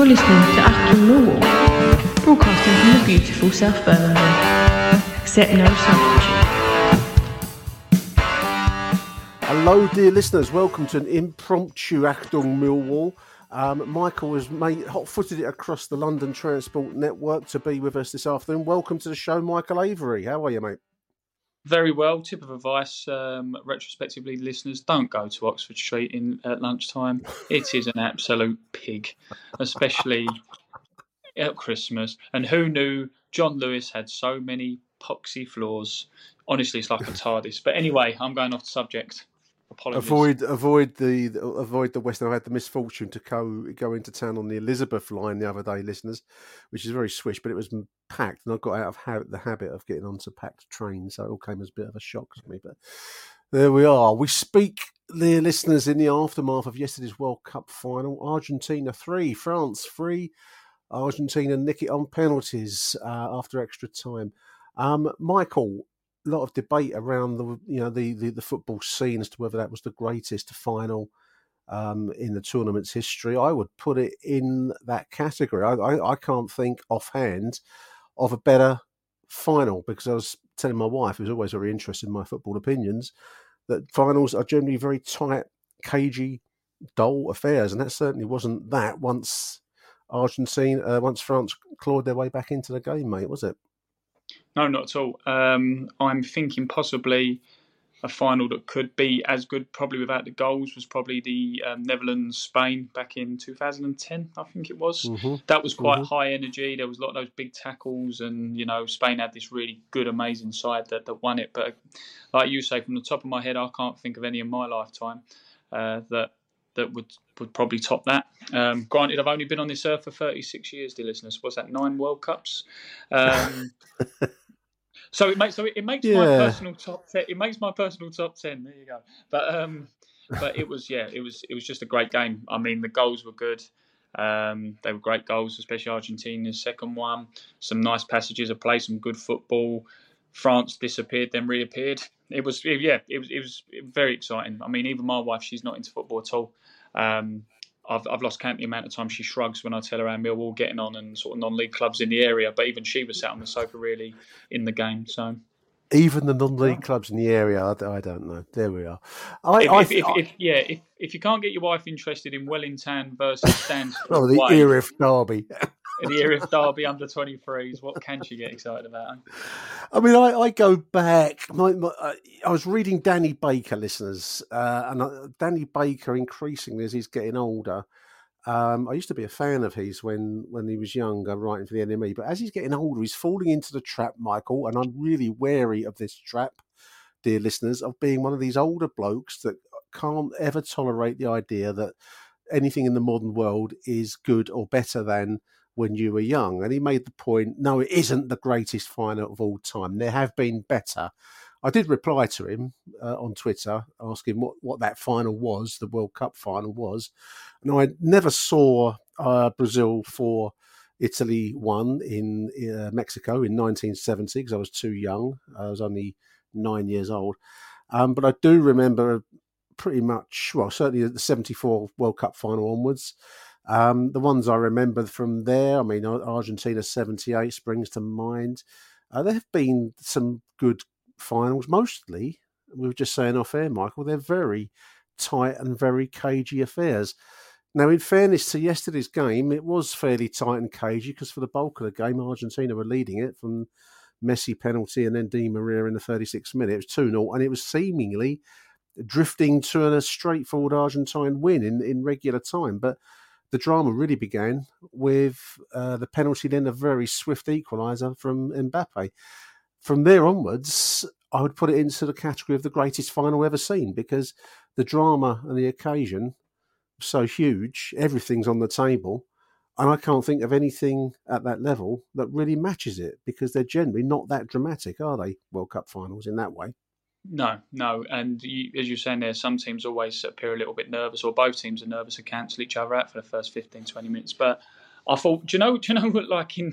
You're listening to Achtung Millwall, broadcasting from the beautiful South Birmingham. Accept no substitute. Hello, dear listeners. Welcome to an impromptu Achtung Millwall. Um, Michael has made hot-footed it across the London Transport Network to be with us this afternoon. Welcome to the show, Michael Avery. How are you, mate? Very well. Tip of advice, um, retrospectively, listeners, don't go to Oxford Street in at lunchtime. It is an absolute pig, especially at Christmas. And who knew John Lewis had so many poxy floors? Honestly, it's like a TARDIS. But anyway, I'm going off the subject. Apologies. Avoid, avoid the avoid the West. I had the misfortune to go go into town on the Elizabeth line the other day, listeners, which is very swish, but it was packed, and I got out of ha- the habit of getting onto packed trains, so it all came as a bit of a shock to me. But there we are. We speak, dear listeners, in the aftermath of yesterday's World Cup final. Argentina three, France three. Argentina nick it on penalties uh, after extra time. Um, Michael, lot of debate around the you know the, the, the football scene as to whether that was the greatest final um, in the tournament's history. I would put it in that category. I, I, I can't think offhand of a better final because I was telling my wife, who's always very interested in my football opinions, that finals are generally very tight, cagey, dull affairs, and that certainly wasn't that once Argentina, uh, once France clawed their way back into the game, mate, was it? No, not at all. Um, I'm thinking possibly a final that could be as good, probably without the goals, was probably the um, Netherlands Spain back in 2010, I think it was. Mm-hmm. That was quite high energy. There was a lot of those big tackles, and you know Spain had this really good, amazing side that, that won it. But like you say, from the top of my head, I can't think of any in my lifetime uh, that that would would probably top that. Um, granted, I've only been on this earth for 36 years, dear listeners. What's that? Nine World Cups. Um, so it makes so it makes my personal top ten. It makes my personal top ten. There you go. But um, but it was yeah, it was it was just a great game. I mean, the goals were good. Um, they were great goals, especially Argentina's second one. Some nice passages of play, some good football. France disappeared, then reappeared. It was yeah, it was it was very exciting. I mean, even my wife, she's not into football at all. Um, I've, I've lost count the amount of time she shrugs when I tell her how Millwall getting on and sort of non-league clubs in the area. But even she was sat on the sofa really in the game. So Even the non-league clubs in the area, I, don't know. There we are. I, if, I, if, if, if yeah, if, if you can't get your wife interested in Wellington versus Stansted, oh, the Erith Derby. In the area of Derby under 23s, what can she get excited about? I mean, I, I go back. My, my, uh, I was reading Danny Baker, listeners, uh, and uh, Danny Baker increasingly as he's getting older. Um, I used to be a fan of his when when he was younger, writing for the NME. But as he's getting older, he's falling into the trap, Michael. And I'm really wary of this trap, dear listeners, of being one of these older blokes that can't ever tolerate the idea that anything in the modern world is good or better than when you were young. And he made the point no, it isn't the greatest final of all time. There have been better. I did reply to him uh, on Twitter asking what, what that final was, the World Cup final was. And I never saw uh, Brazil for Italy 1 in uh, Mexico in 1970 because I was too young. I was only nine years old. Um, but I do remember pretty much, well, certainly the 74 World Cup final onwards. Um, the ones I remember from there, I mean, Argentina 78 springs to mind. Uh, there have been some good finals, mostly, we were just saying off air, Michael, they're very tight and very cagey affairs. Now, in fairness to yesterday's game, it was fairly tight and cagey because for the bulk of the game, Argentina were leading it from Messi penalty and then Di Maria in the 36th minute. It was 2 0, and it was seemingly drifting to a straightforward Argentine win in, in regular time. But the drama really began with uh, the penalty, then a very swift equaliser from Mbappe. From there onwards, I would put it into the category of the greatest final ever seen because the drama and the occasion so huge, everything's on the table. And I can't think of anything at that level that really matches it because they're generally not that dramatic, are they? World Cup finals in that way. No, no. And you, as you're saying there, some teams always appear a little bit nervous, or both teams are nervous to cancel each other out for the first 15, 20 minutes. But I thought, do you know, do you know what, like in,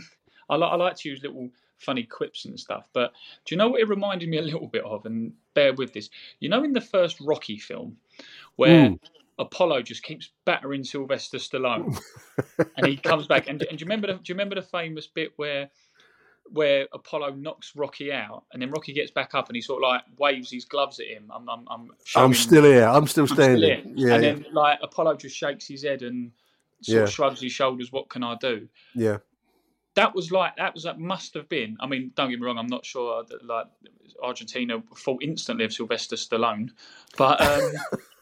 I, I like to use little funny quips and stuff, but do you know what it reminded me a little bit of? And bear with this. You know, in the first Rocky film, where mm. Apollo just keeps battering Sylvester Stallone, and he comes back. And, and do you remember the, do you remember the famous bit where where Apollo knocks Rocky out, and then Rocky gets back up and he sort of like waves his gloves at him. I'm, I'm, I'm, I'm still here. I'm still standing. I'm still yeah, and yeah. then like Apollo just shakes his head and sort yeah. of shrugs his shoulders. What can I do? Yeah. That was like that was that must have been. I mean, don't get me wrong. I'm not sure that like Argentina thought instantly of Sylvester Stallone, but um,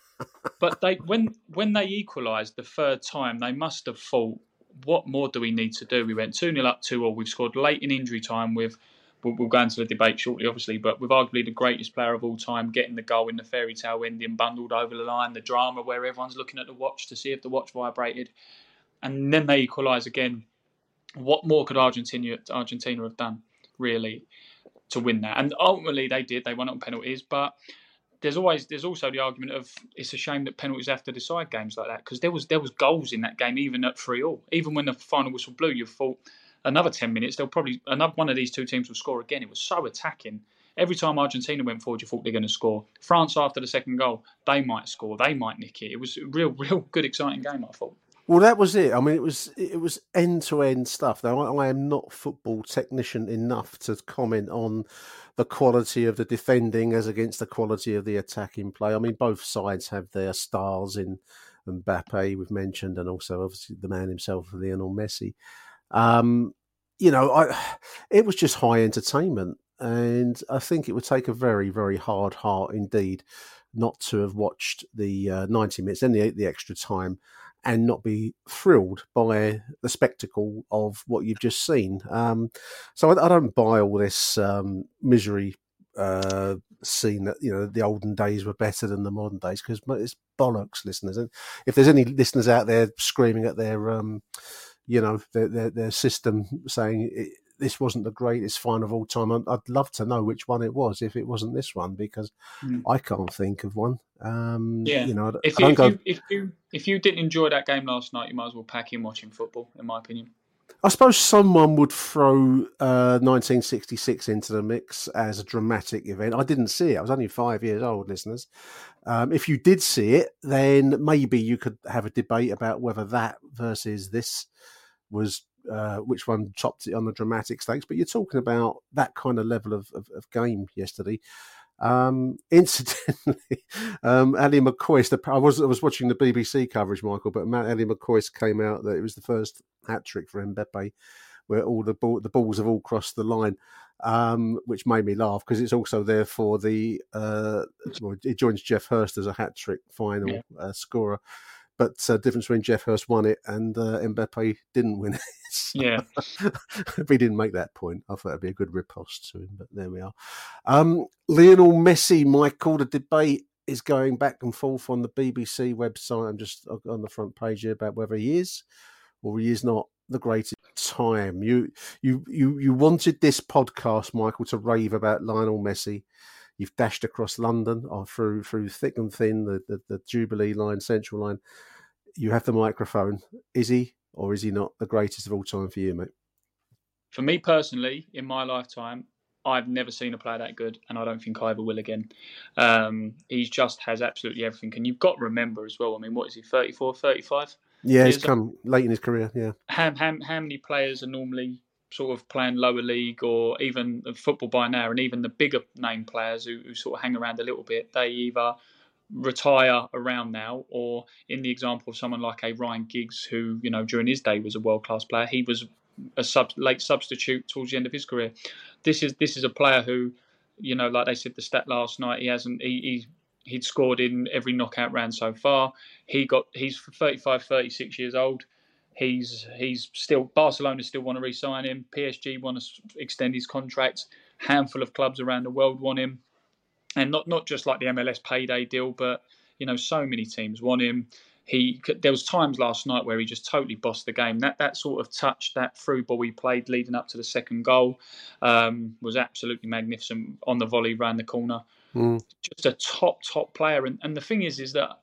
but they when when they equalised the third time, they must have thought what more do we need to do? We went 2 0 up 2 all. We've scored late in injury time with, we'll, we'll, go into the debate shortly, obviously, but with arguably the greatest player of all time getting the goal in the fairy tale ending, bundled over the line, the drama where everyone's looking at the watch to see if the watch vibrated. And then they equalise again. What more could Argentina, Argentina have done, really, to win that? And ultimately they did. They won on penalties, but there's always there's also the argument of it's a shame that penalties have to decide games like that because there was there was goals in that game even at three all. Even when the final whistle blew you thought another 10 minutes they'll probably another one of these two teams will score again. It was so attacking. Every time Argentina went forward you thought they're going to score. France after the second goal they might score they might nick it. It was a real real good exciting game I thought well, that was it. I mean, it was it was end to end stuff. Now, I, I, am not football technician enough to comment on the quality of the defending as against the quality of the attacking play. I mean, both sides have their stars in Mbappe, we've mentioned, and also obviously the man himself, Lionel Messi. Um, you know, I it was just high entertainment, and I think it would take a very, very hard heart indeed not to have watched the uh, 90 minutes and the, the extra time and not be thrilled by the spectacle of what you've just seen. Um, so I, I, don't buy all this um, misery uh, scene that you know the olden days were better than the modern days because it's bollocks, listeners. And if there's any listeners out there screaming at their, um, you know, their, their, their system saying this wasn't the greatest final of all time. I'd love to know which one it was if it wasn't this one because mm. I can't think of one. Um, yeah, you know, if you, if, go... you, if you if you didn't enjoy that game last night, you might as well pack in watching football. In my opinion. I suppose someone would throw uh, 1966 into the mix as a dramatic event. I didn't see it. I was only five years old, listeners. Um, if you did see it, then maybe you could have a debate about whether that versus this was uh, which one topped it on the dramatic stakes. But you're talking about that kind of level of, of, of game yesterday. Um, incidentally, um, Ally McCoist, I was I was watching the BBC coverage, Michael, but Matt Ally McCoist came out that it was the first hat trick for Mbappe, where all the ball, the balls have all crossed the line, um, which made me laugh because it's also there for the uh, well, it joins Geoff Hurst as a hat trick final yeah. uh, scorer. But uh, difference between Geoff Hurst won it and uh, Mbappe didn't win it. yeah, if he didn't make that point, I thought it'd be a good riposte to him. But there we are. Um, Lionel Messi, Michael, the debate is going back and forth on the BBC website. I'm just on the front page here about whether he is or he is not the greatest time. You you you you wanted this podcast, Michael, to rave about Lionel Messi. You've dashed across London or uh, through through thick and thin, the, the, the Jubilee line, Central line. You have the microphone. Is he or is he not the greatest of all time for you, mate? For me personally, in my lifetime, I've never seen a player that good, and I don't think I ever will again. Um, he just has absolutely everything. And you've got to remember as well, I mean, what is he, 34, 35? Yeah, he's come late in his career, yeah. How, how, how many players are normally sort of playing lower league or even football by now, and even the bigger name players who, who sort of hang around a little bit, they either retire around now, or in the example of someone like a Ryan Giggs, who you know during his day was a world class player, he was a sub, late substitute towards the end of his career. This is this is a player who, you know, like they said the stat last night, he hasn't he, he he'd scored in every knockout round so far. He got he's 35, 36 years old. He's he's still Barcelona still want to re-sign him. PSG want to extend his contract. Handful of clubs around the world want him, and not not just like the MLS payday deal, but you know so many teams want him. He there was times last night where he just totally bossed the game. That that sort of touch, that through ball he played leading up to the second goal, um, was absolutely magnificent on the volley round the corner. Mm. Just a top top player, and and the thing is, is that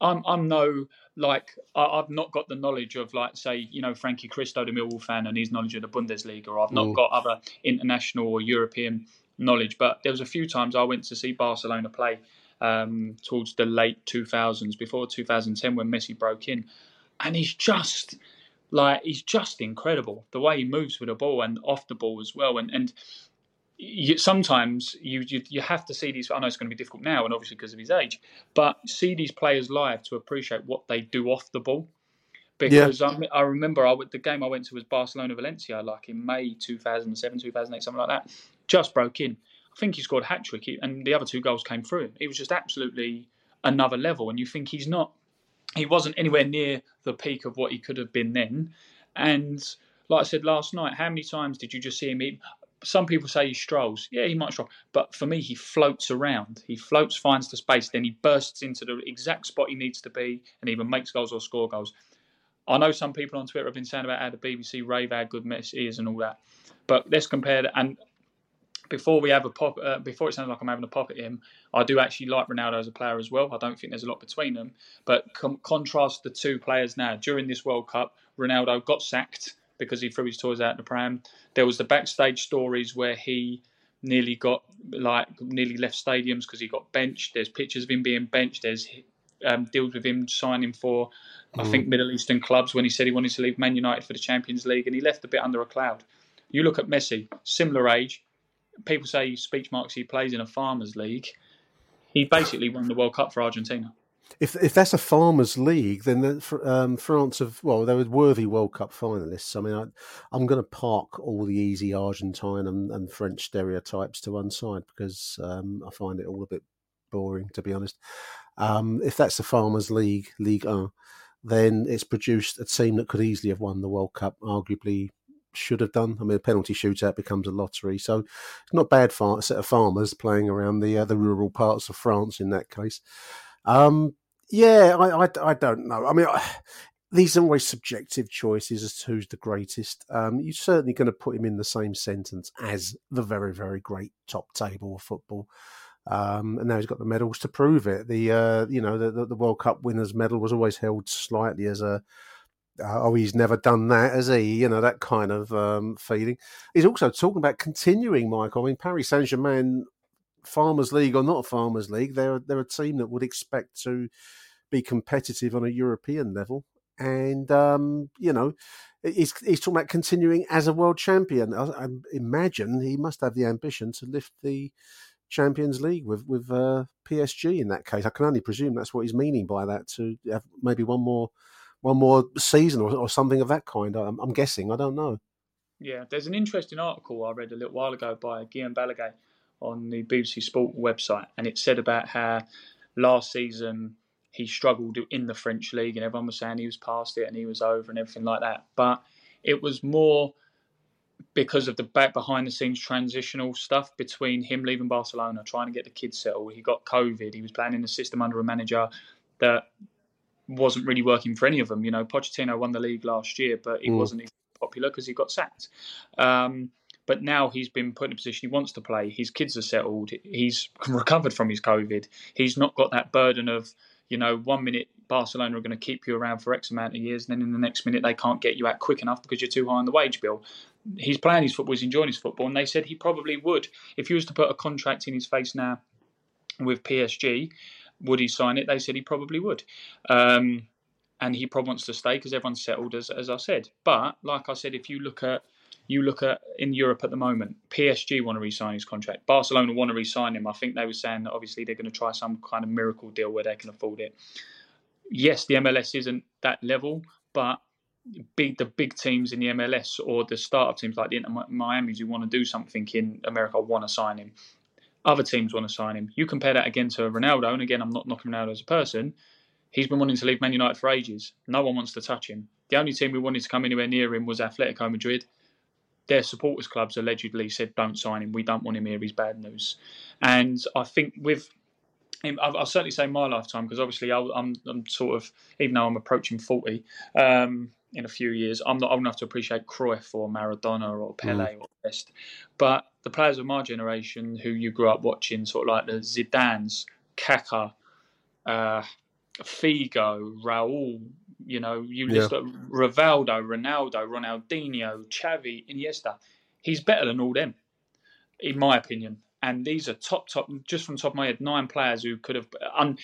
I'm I'm no like I, have not got the knowledge of like say you know Frankie Christo, the Millwall fan, and his knowledge of the Bundesliga. Or I've not mm. got other international or European knowledge. But there was a few times I went to see Barcelona play um, towards the late 2000s, before 2010 when Messi broke in, and he's just like he's just incredible the way he moves with the ball and off the ball as well, and and you, sometimes you, you, you have to see these. I know it's going to be difficult now, and obviously because of his age, but see these players live to appreciate what they do off the ball. Because yeah. I, I, remember I, the game I went to was Barcelona Valencia, like in May 2007, 2008, something like that. Just broke in. I think he scored a hat trick, and the other two goals came through. It was just absolutely another level, and you think he's not. He wasn't anywhere near the peak of what he could have been then, and like I said last night, how many times did you just see him? Some people say he strolls. Yeah, he might stroll, but for me, he floats around. He floats, finds the space, then he bursts into the exact spot he needs to be, and either makes goals or score goals. I know some people on Twitter have been saying about how the BBC rave how good Messi is and all that, but let's compare that. And before we have a pop, uh, before it sounds like I'm having a pop at him, I do actually like Ronaldo as a player as well. I don't think there's a lot between them, but com- contrast the two players now during this World Cup. Ronaldo got sacked because he threw his toys out in the pram. There was the backstage stories where he nearly got like nearly left stadiums because he got benched. There's pictures of him being benched. There's um, deals with him signing for mm. I think Middle Eastern clubs when he said he wanted to leave Man United for the Champions League, and he left a bit under a cloud. You look at Messi, similar age. People say speech marks he plays in a farmers league. He basically won the World Cup for Argentina if if that's a farmers' league, then the, um, France have well, they were worthy World Cup finalists. I mean, I, am going to park all the easy Argentine and, and, French stereotypes to one side because um, I find it all a bit boring, to be honest. Um, if that's the farmers' league, League 1, then it's produced a team that could easily have won the World Cup, arguably should have done. I mean, a penalty shootout becomes a lottery, so it's not bad for a set of farmers playing around the uh, the rural parts of France in that case. Um, yeah, I, I, I, don't know. I mean, I, these are always subjective choices as to who's the greatest. Um, you're certainly going to put him in the same sentence as the very, very great top table of football. Um, and now he's got the medals to prove it. The uh, you know the, the, World Cup winners medal was always held slightly as a uh, oh he's never done that has he you know that kind of um, feeling. He's also talking about continuing, Michael. I mean Paris Saint Germain Farmers League or not Farmers League, they're they're a team that would expect to be competitive on a European level, and um, you know, he's he's talking about continuing as a world champion. I, I, imagine he must have the ambition to lift the Champions League with with uh, PSG in that case. I can only presume that's what he's meaning by that to have maybe one more one more season or, or something of that kind. I'm, I'm guessing. I don't know. Yeah, there's an interesting article I read a little while ago by Guillaume Balagué on the BBC Sport website, and it said about how last season he struggled in the French league, and everyone was saying he was past it and he was over and everything like that. But it was more because of the back behind the scenes transitional stuff between him leaving Barcelona, trying to get the kids settled. He got COVID. He was playing in the system under a manager that wasn't really working for any of them. You know, Pochettino won the league last year, but he mm. wasn't popular because he got sacked. Um, but now he's been put in a position he wants to play. His kids are settled. He's recovered from his COVID. He's not got that burden of, you know, one minute Barcelona are going to keep you around for X amount of years, and then in the next minute they can't get you out quick enough because you're too high on the wage bill. He's playing his football, he's enjoying his football, and they said he probably would. If he was to put a contract in his face now with PSG, would he sign it? They said he probably would. Um, and he probably wants to stay because everyone's settled, as, as I said. But, like I said, if you look at you look at in Europe at the moment, PSG want to re-sign his contract. Barcelona want to re-sign him. I think they were saying that obviously they're going to try some kind of miracle deal where they can afford it. Yes, the MLS isn't that level, but big the big teams in the MLS or the startup teams like the Inter Miami's who want to do something in America want to sign him. Other teams want to sign him. You compare that again to Ronaldo, and again, I'm not knocking Ronaldo as a person. He's been wanting to leave Man United for ages. No one wants to touch him. The only team who wanted to come anywhere near him was Atletico Madrid. Their supporters clubs allegedly said, "Don't sign him. We don't want him here. He's bad news." And I think with I'll certainly say my lifetime because obviously I'm, I'm sort of even though I'm approaching forty, um, in a few years. I'm not old enough to appreciate Cruyff or Maradona or Pele mm. or best, but the players of my generation who you grew up watching, sort of like the Zidane's, Kaká, uh, Figo, Raul. You know, you list yeah. Rivaldo, Ronaldo, Ronaldinho, Xavi, Iniesta. He's better than all them, in my opinion. And these are top, top, just from top of my head, nine players who could have. Um,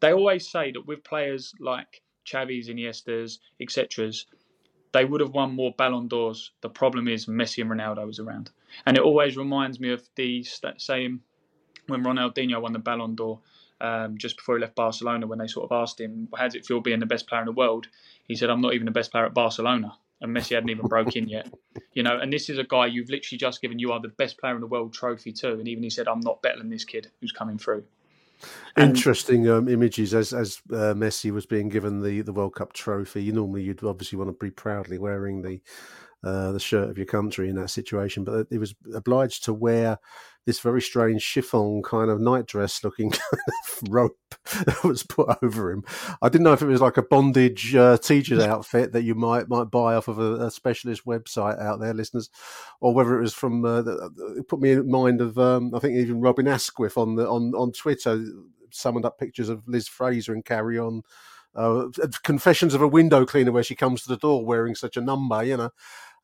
they always say that with players like Xavi's, Iniesta's, etc., they would have won more Ballon d'Ors. The problem is Messi and Ronaldo was around, and it always reminds me of the same when Ronaldinho won the Ballon d'Or um, just before he left Barcelona. When they sort of asked him, "How does it feel being the best player in the world?" He said, "I'm not even the best player at Barcelona." And Messi hadn't even broke in yet, you know. And this is a guy you've literally just given you are the best player in the world trophy to, and even he said, "I'm not better than this kid who's coming through." Interesting um, images as as uh, Messi was being given the, the World Cup trophy. You normally, you'd obviously want to be proudly wearing the uh, the shirt of your country in that situation, but he was obliged to wear this very strange chiffon kind of nightdress looking kind of rope that was put over him. I didn't know if it was like a bondage uh, teacher's outfit that you might might buy off of a, a, specialist website out there, listeners, or whether it was from. Uh, the, it put me in mind of um, I think even Robin Asquith on the on on Twitter summoned up pictures of Liz Fraser and Carry On. Uh, confessions of a window cleaner where she comes to the door wearing such a number, you know.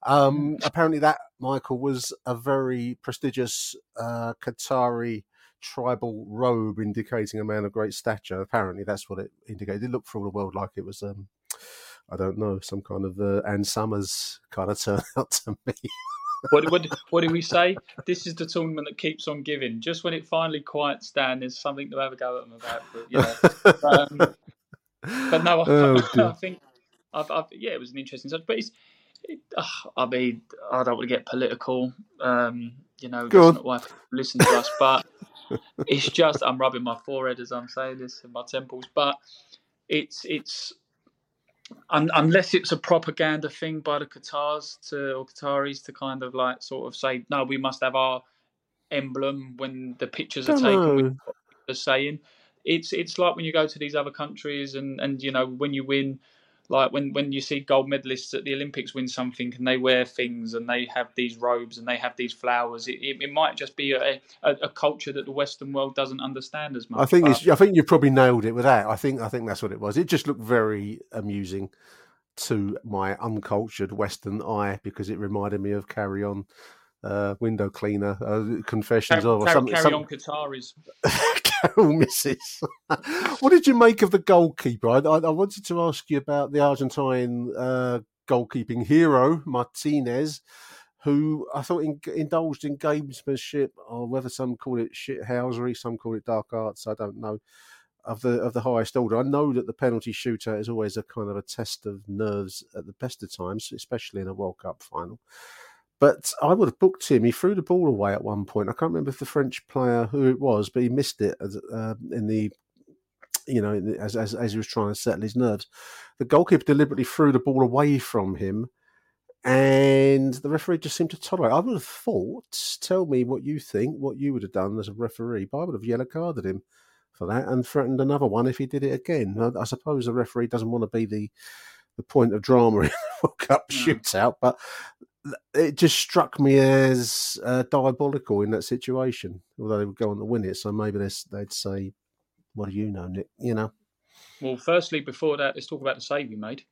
Um, apparently, that Michael was a very prestigious uh, Qatari tribal robe indicating a man of great stature. Apparently, that's what it indicated. It looked for all the world like it was, um, I don't know, some kind of uh, Ann Summers kind of turnout to me. what, what, what do we say? This is the tournament that keeps on giving. Just when it finally quiets down, there's something to have a go at them about. But, you know. but, um, but no, I, oh, I, think, I've, I've, yeah, it was an interesting subject. But it's, I mean, I don't want to get political. Um, you know, Go that's not why listen to us, but it's just I'm rubbing my forehead as I'm saying this and my temples. But it's it's un, unless it's a propaganda thing by the Qatars to or Qataris to kind of like sort of say no, we must have our emblem when the pictures are taken. They're saying it's it's like when you go to these other countries and and you know when you win like when when you see gold medalists at the Olympics win something and they wear things and they have these robes and they have these flowers, it, it, it might just be a, a, a, culture that the Western world doesn't understand as much. I think I think you probably nailed it with that. I think I think that's what it was. It just looked very amusing to my uncultured Western eye because it reminded me of Carry On uh, window cleaner, uh, confessions Car- of, or carry, something. Carry some... on Qataris. Carol misses. what did you make of the goalkeeper? I, I, I wanted to ask you about the Argentine uh, goalkeeping hero Martinez, who I thought in, indulged in gamesmanship, or whether some call it shithousery, some call it dark arts. I don't know. Of the of the highest order, I know that the penalty shooter is always a kind of a test of nerves at the best of times, especially in a World Cup final. But I would have booked him. He threw the ball away at one point. I can't remember if the French player who it was, but he missed it as, uh, in the, you know, as, as as he was trying to settle his nerves. The goalkeeper deliberately threw the ball away from him, and the referee just seemed to tolerate. I would have thought. Tell me what you think. What you would have done as a referee. But I would have yellow carded him for that and threatened another one if he did it again. I, I suppose the referee doesn't want to be the the point of drama in a World Cup shootout, but it just struck me as uh, diabolical in that situation. Although they would go on to win it, so maybe they'd say, "What do you know, Nick?" You know. Well, firstly, before that, let's talk about the save you made.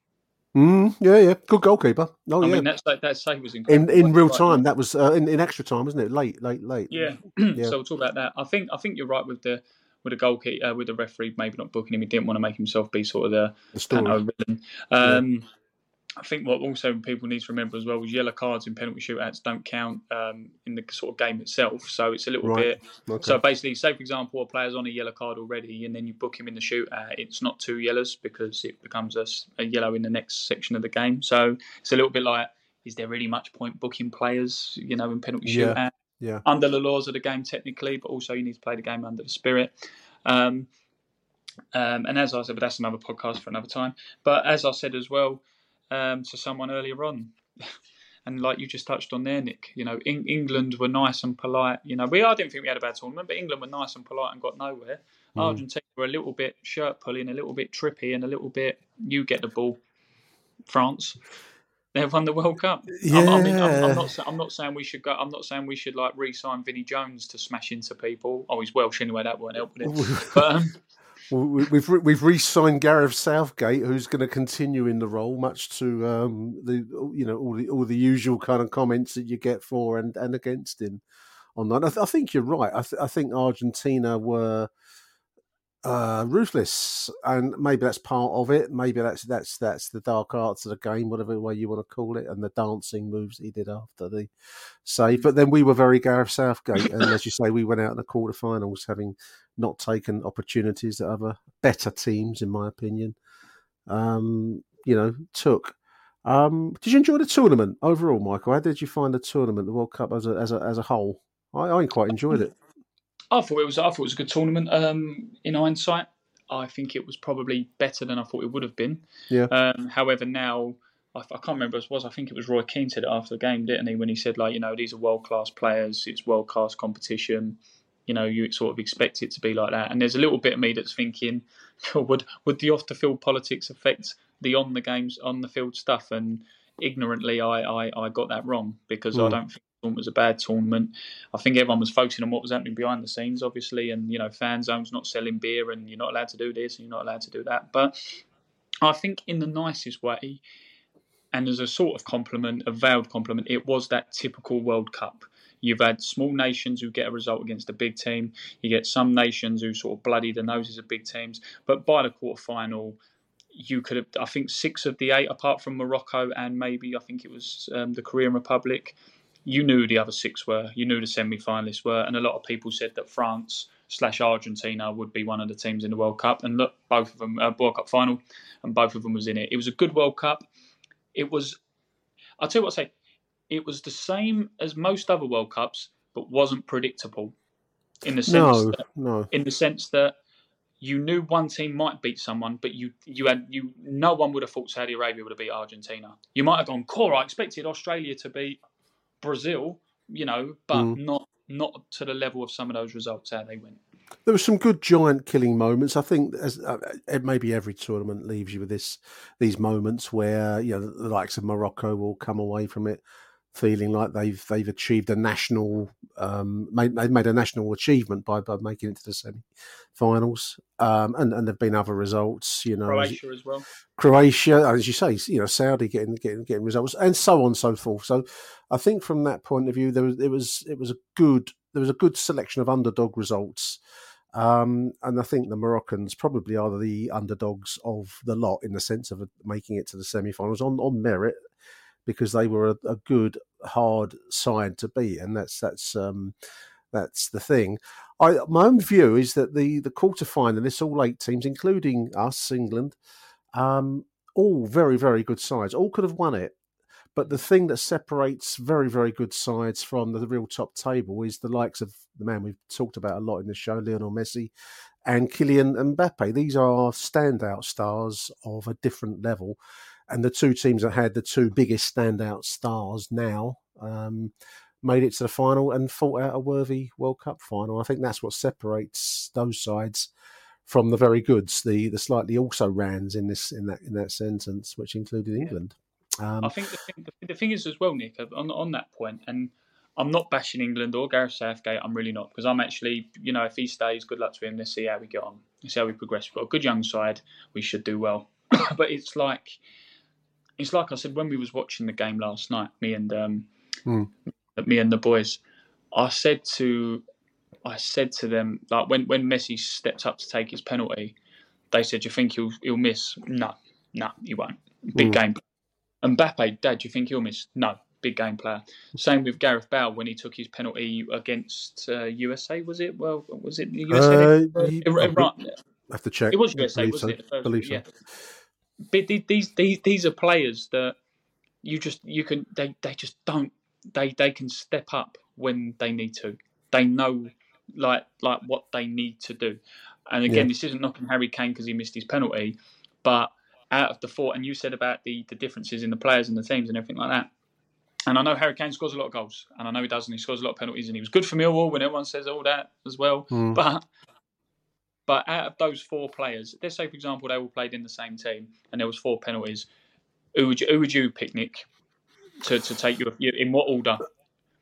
Mm, yeah, yeah, good goalkeeper. Oh, I yeah. mean, that's, that, that save was incredible. In in real time, that was uh, in, in extra time, wasn't it? Late, late, late. Yeah. yeah. so we'll talk about that. I think I think you're right with the with the goalkeeper uh, with the referee maybe not booking him. He didn't want to make himself be sort of the, the story. Um, yeah I think what also people need to remember as well is yellow cards in penalty shootouts don't count um, in the sort of game itself. So it's a little Right. bit. Okay. So basically, say for example, a player's on a yellow card already, and then you book him in the shootout. It's not two yellows because it becomes a yellow in the next section of the game. So it's a little bit like, is there really much point booking players, you know, in penalty Yeah. shootout? Yeah. Under the laws of the game, technically, but also you need to play the game under the spirit. Um, um, and as I said, but that's another podcast for another time. But as I said as well um, to someone earlier on, and like you just touched on there, Nick, you know, Eng- England were nice and polite. You know, we I didn't think we had a bad tournament, but England were nice and polite and got nowhere. Argentina were a little bit shirt pulling, a little bit trippy, and a little bit you get the ball. France, they've won the World Cup. I'm, I mean, I'm, Yeah. I'm not. I'm not saying we should go. I'm not saying we should like re-sign Vinnie Jones to smash into people. Oh, he's Welsh anyway. That won't help with it. But um, We've we've re-signed Gareth Southgate, who's going to continue in the role, much to um, the you know all the all the usual kind of comments that you get for and, and against him on that. I, th- I think you're right. I, th- I think Argentina were uh, ruthless, and maybe that's part of it. Maybe that's that's that's the dark arts of the game, whatever way you want to call it, and the dancing moves he did after the save. But then we were very Gareth Southgate, and as you say, we went out in the quarterfinals having not taken opportunities that other better teams, in my opinion, um, you know, took. Um, did you enjoy the tournament overall, Michael? How did you find the tournament, the World Cup as a as a as a whole? I, I quite enjoyed it. I thought it was. I thought it was a good tournament. Um, in hindsight, I think it was probably better than I thought it would have been. Yeah. Um, however, now I, I can't remember who it was. I think it was Roy Keane said it after the game, didn't he? When he said like, you know, these are world class players. It's world class competition. You know, you sort of expect it to be like that. And there's a little bit of me that's thinking, would would the off the field politics affect the on the games on the field stuff? And ignorantly, I I, I got that wrong because I Mm. don't think was a bad tournament. I think everyone was focusing on what was happening behind the scenes, obviously, and you know, fan zones not selling beer, and you're not allowed to do this, and you're not allowed to do that. But I think in the nicest way, and as a sort of compliment, a veiled compliment, it was that typical World Cup. You've had small nations who get a result against a big team. You get some nations who sort of bloody the noses of big teams. But by the quarter final, you could have, I think, six of the eight, apart from Morocco and maybe I think it was um, the Korean Republic, you knew the other six were. You knew the semi-finalists were, and a lot of people said that France slash Argentina would be one of the teams in the World Cup. And look, both of them, uh, World Cup final, and both of them was in it. It was a good World Cup. It was, I'll tell you what I say, it was the same as most other World Cups, but wasn't predictable. In the sense No, that no. in the sense that you knew one team might beat someone, but you you had you no one would have thought Saudi Arabia would have beat Argentina. You might have gone, "Core, I expected Australia to beat Brazil," you know, but Mm. not not to the level of some of those results how they went. There were some good giant killing moments. I think as uh, maybe every tournament leaves you with this these moments where you know the likes of Morocco will come away from it feeling like they've they've achieved a national um, made they've made a national achievement by by making it to the semi-finals. Um, and and there've been other results. You know, as- Croatia as well. Croatia, as you say, you know, Saudi getting getting getting results, and so on and so forth. So, I think from that point of view, there was it was it was a good there was a good selection of underdog results, um, and I think the Moroccans probably are the underdogs of the lot in the sense of making it to the semi-finals on on merit because they were a, a good hard side to beat, and that's that's um, that's the thing. I my own view is that the the quarter finalists, all eight teams, including us, England, um, all very very good sides. All could have won it, but the thing that separates very very good sides from the real top table is the likes of the man we've talked about a lot in this show, Lionel Messi, and Kylian Mbappe. These are standout stars of a different level. And the two teams that had the two biggest standout stars now um, made it to the final and fought out a worthy World Cup final. I think that's what separates those sides from the very goods, the the slightly also rans in this in that in that sentence, which included England. Um, I think the thing, the, the thing is as well, Nick, on on that point, and I'm not bashing England or Gareth Southgate. I'm really not because I'm actually, you know, if he stays, good luck to him. Let's see how we get on. Let's see how we progress. We've got a good young side. We should do well. but it's like, it's like I said when we was watching the game last night. Me and um, Hmm. me and the boys. I said to, I said to them like when when Messi stepped up to take his penalty, they said, "Do you think he'll he'll miss?" No, no, he won't. Big Hmm. game And Mbappe, Dad, do you think he'll miss? No, big game player. Same with Gareth Bale when he took his penalty against uh, USA. Was it? Well, was it USA? Uh, you- I have to check. It was USA, wasn't so. it? First- Believe so. yeah. But these these these are players that you just you can they they just don't they they can step up when they need to. They know like like what they need to do. And again, Yeah. this isn't knocking Harry Kane because he missed his penalty, but out of the four, and you said about the the differences in the players and the teams and everything like that. And I know Harry Kane scores a lot of goals, and I know he does, and he scores a lot of penalties, and he was good for Millwall when everyone says all that as well. Mm. But but out of those four players, let's say for example they all played in the same team, and there was four penalties. Who would you who would you pick, Nick, to, to take your in what order?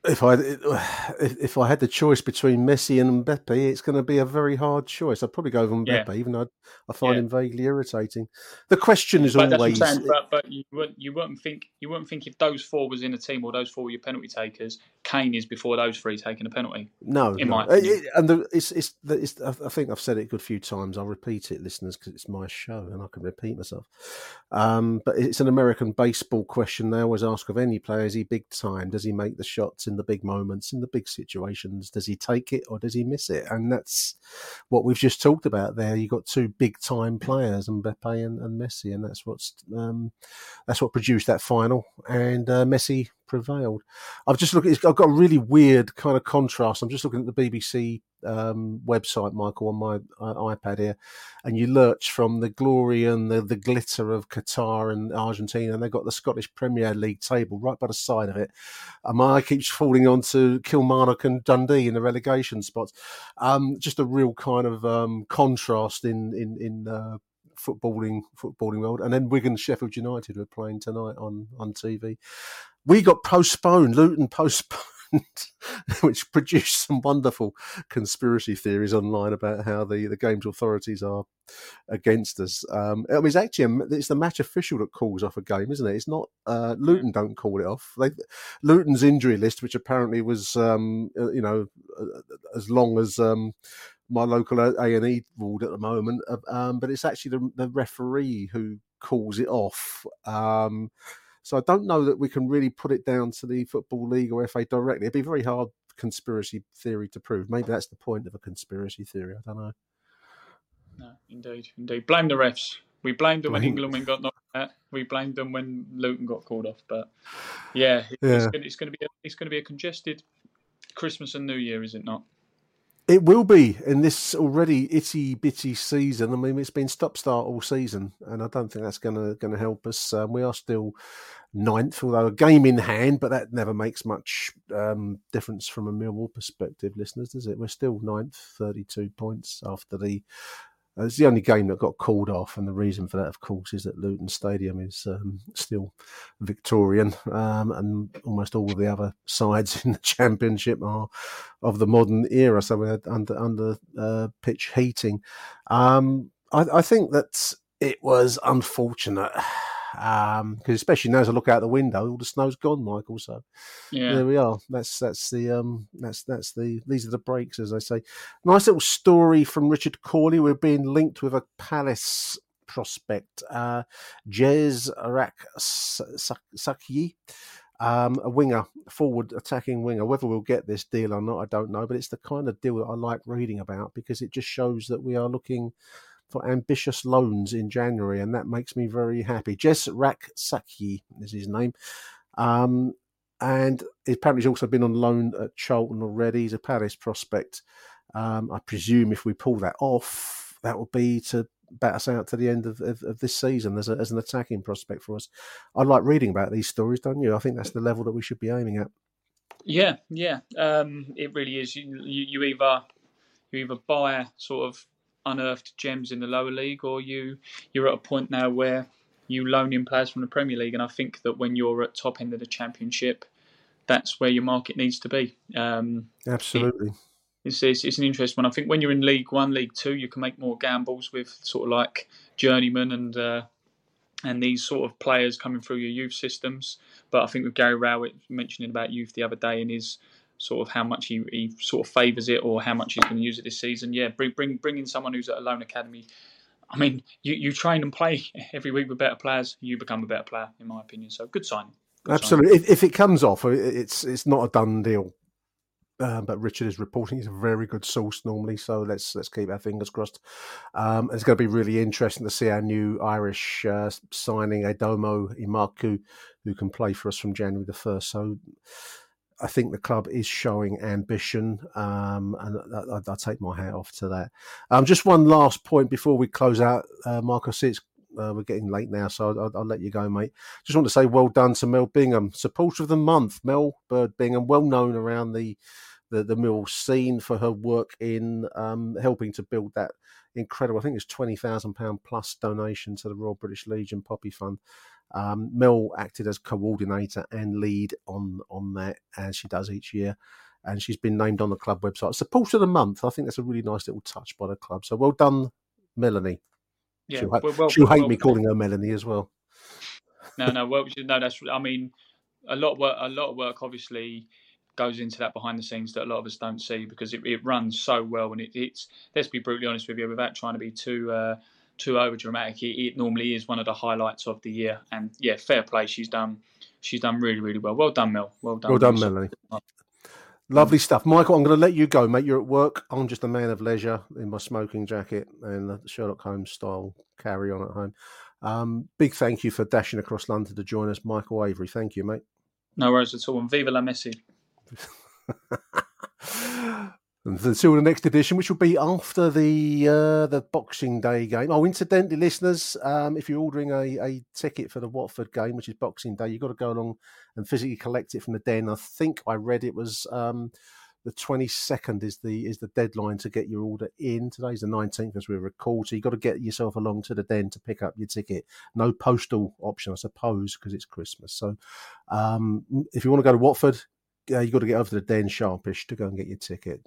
If I if if I had the choice between Messi and Mbappe, it's going to be a very hard choice. I'd probably go with Yeah. Mbappe, even though I, find Yeah. him vaguely irritating. The question is But that's what I'm always saying. But, but you wouldn't you wouldn't think you wouldn't think if those four was in a team or those four were your penalty takers, Kane is before those three taking a penalty. No, in no. my opinion. it- and the, it's, it's, the- it's, I I think I've said it a good few times. I'll repeat it, listeners, because it's my show and I can repeat myself. Um, but it's an American baseball question. They always ask of any player: Is he big time? Does he make the shots in the big moments, in the big situations? Does he take it or does he miss it? And that's what we've just talked about there. You've got two big time players, Mbappe and, and Messi, and that's what's um, that's what produced that final. And uh, Messi prevailed. I've just looked. I've got a really weird kind of contrast. I'm just looking at the BBC um, website, Michael, on my uh, iPad here, and you lurch from the glory and the, the glitter of Qatar and Argentina, and they've got the Scottish Premier League table right by the side of it. And my eye keeps falling onto Kilmarnock and Dundee in the relegation spots. Um, just a real kind of um, contrast in in in. Uh, footballing footballing world and then Wigan Sheffield United were playing tonight on on TV we got postponed luton postponed which produced some wonderful conspiracy theories online about how the the games authorities are against us. Um i mean it's actually a, it's the match official that calls off a game isn't it? It's not uh luton don't call it off. They luton's injury list which apparently was um uh, you know uh, as long as um my local A and E ward at the moment, uh, um, but it's actually the, the referee who calls it off. So I don't know that we can really put it down to the football league or FA directly. It'd be very hard conspiracy theory to prove. Maybe that's the point of a conspiracy theory. I don't know. No, indeed, indeed. Blame the refs. We blamed them when England got knocked out. We blamed them when Luton got called off. But yeah, it's, Yeah. gonna, it's going to be a, it's going to be a congested Christmas and New Year, is it not? It will be in this already itty bitty season. I mean, it's been stop start all season, and I don't think that's going to going to help us. Um, we are still ninth, although a game in hand, but that never makes much um, difference from a Millwall perspective, listeners, does it? We're still ninth, thirty-two points after the. Uh, It's the only game that got called off, and the reason for that, of course, is that Luton Stadium is um, still Victorian, um, and almost all of the other sides in the Championship are of the modern era. So we had under under uh, pitch heating. Um, I, I think that it was unfortunate. Because especially now as I look out the window, all the snow's gone, Michael. So Yeah. there we are. That's that's the um that's that's the these are the breaks, as I say. Nice little story from Richard Cawley. We're being linked with a Palace prospect, uh, Jez Arak Sakyi, um, a winger, forward attacking winger. Whether we'll get this deal or not, I don't know. But it's the kind of deal that I like reading about because it just shows that we are looking for ambitious loans in January, and that makes me very happy. Jess Rak is his name. Um, and apparently he's also been on loan at Charlton already. He's a Paris prospect. Um, I presume if we pull that off, that will be to bat us out to the end of, of, of this season as, a, as an attacking prospect for us. I like reading about these stories, don't you? I think that's the level that we should be aiming at. Yeah, yeah, um, it really is. You, you, you either you either buy sort of unearthed gems in the lower league, or you you're at a point now where you loan in players from the Premier League. And I think that when you're at top end of the Championship, that's where your market needs to be. Um, Absolutely. it's, it's, it's an interesting one. I think when you're in League One, League Two, you can make more gambles with sort of like journeyman and uh, and these sort of players coming through your youth systems. But I think with Gary Rowett mentioning about youth the other day and his sort of how much he, he sort of favours it or how much he's going to use it this season. Yeah, bring bring bring in someone who's at a loan academy. I mean, you, you train and play every week with better players, you become a better player, in my opinion. So good signing. Good Absolutely. If, if, it comes off, it's it's not a done deal. Uh, but Richard is reporting he's a very good source normally, so let's let's keep our fingers crossed. Um, it's going to be really interesting to see our new Irish uh, signing, Aidomo Emakhu, who can play for us from January the first. So I think the club is showing ambition, um, and I, I, I, take my hat off to that. Um, just one last point before we close out, uh, Marcus. It's uh, we're getting late now, so I'll, I'll, let you go, mate. Just want to say well done to Mel Bingham, supporter of the month, Mel Bird Bingham, well known around the the, the mill scene for her work in um, helping to build that incredible. I think it's twenty thousand pound plus donation to the Royal British Legion Poppy Fund. Um, Mel acted as coordinator and lead on on that as she does each year, and she's been named on the club website. Supporter of the month. I think that's a really nice little touch by the club. So well done, Melanie. Yeah, she'll, well, well, she'll hate well, me calling her Melanie as well. No, no, well, no, that's. I mean, a lot of work. A lot of work, obviously goes into that behind the scenes that a lot of us don't see because it, it runs so well and it, it's let's be brutally honest with you without trying to be too uh, too over dramatic it, it, normally is one of the highlights of the year and yeah fair play she's done she's done really really well well done Mel well done well done Melanie Lovely stuff, Michael. I'm going to let you go, mate. You're at work. I'm just a man of leisure in my smoking jacket and the Sherlock Holmes style carry on at home. Um, big thank you for dashing across London to join us, Michael Avery. Thank you, mate. No worries at all. And viva la Messi. Until the next edition, which will be after the uh, the Boxing Day game. Oh, incidentally, listeners, um, if you're ordering a, a ticket for the Watford game, which is Boxing Day, you've got to go along and physically collect it from the den. I think I read it was um, the 22nd is the is the deadline to get your order in. Today's the 19th as we record, so you've got to get yourself along to the den to pick up your ticket. No postal option, I suppose, because it's Christmas. So um, if you want to go to Watford, uh, you've got to get over to the Den sharpish to go and get your ticket.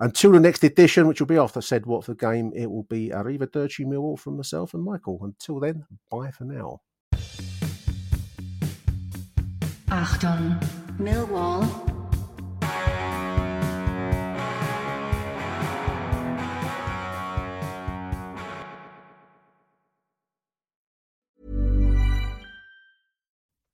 Until the next edition, which will be after said Watford game, it will be Arrivederci Millwall from myself and Michael. Until then, bye for now. Achtung, Millwall